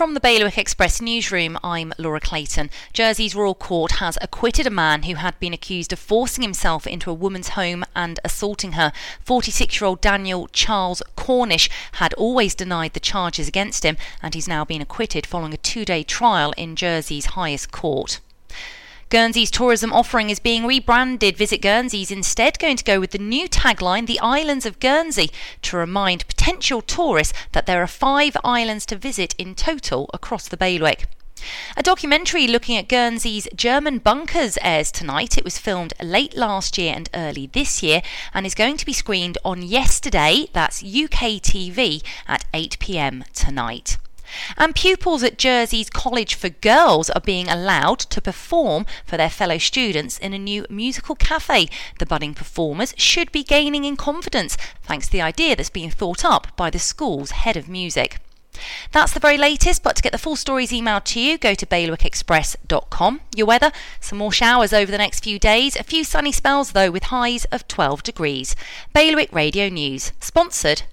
From the Bailiwick Express newsroom, I'm Laura Clayton. Jersey's Royal Court has acquitted a man who had been accused of forcing himself into a woman's home and assaulting her. 46 year old Daniel Charles Cornish had always denied the charges against him, and he's now been acquitted following a two day trial in Jersey's highest court. Guernsey's tourism offering is being rebranded. Visit Guernsey's instead going to go with the new tagline, The Islands of Guernsey, to remind potential tourists that there are five islands to visit in total across the Bailiwick. A documentary looking at Guernsey's German bunkers airs tonight. It was filmed late last year and early this year and is going to be screened on yesterday, that's UK TV, at 8 pm tonight. And pupils at Jersey's College for Girls are being allowed to perform for their fellow students in a new musical cafe. The budding performers should be gaining in confidence thanks to the idea that's being thought up by the school's head of music. That's the very latest, but to get the full stories emailed to you, go to bailiwickexpress.com. Your weather, some more showers over the next few days, a few sunny spells though with highs of 12 degrees. Bailiwick Radio News, sponsored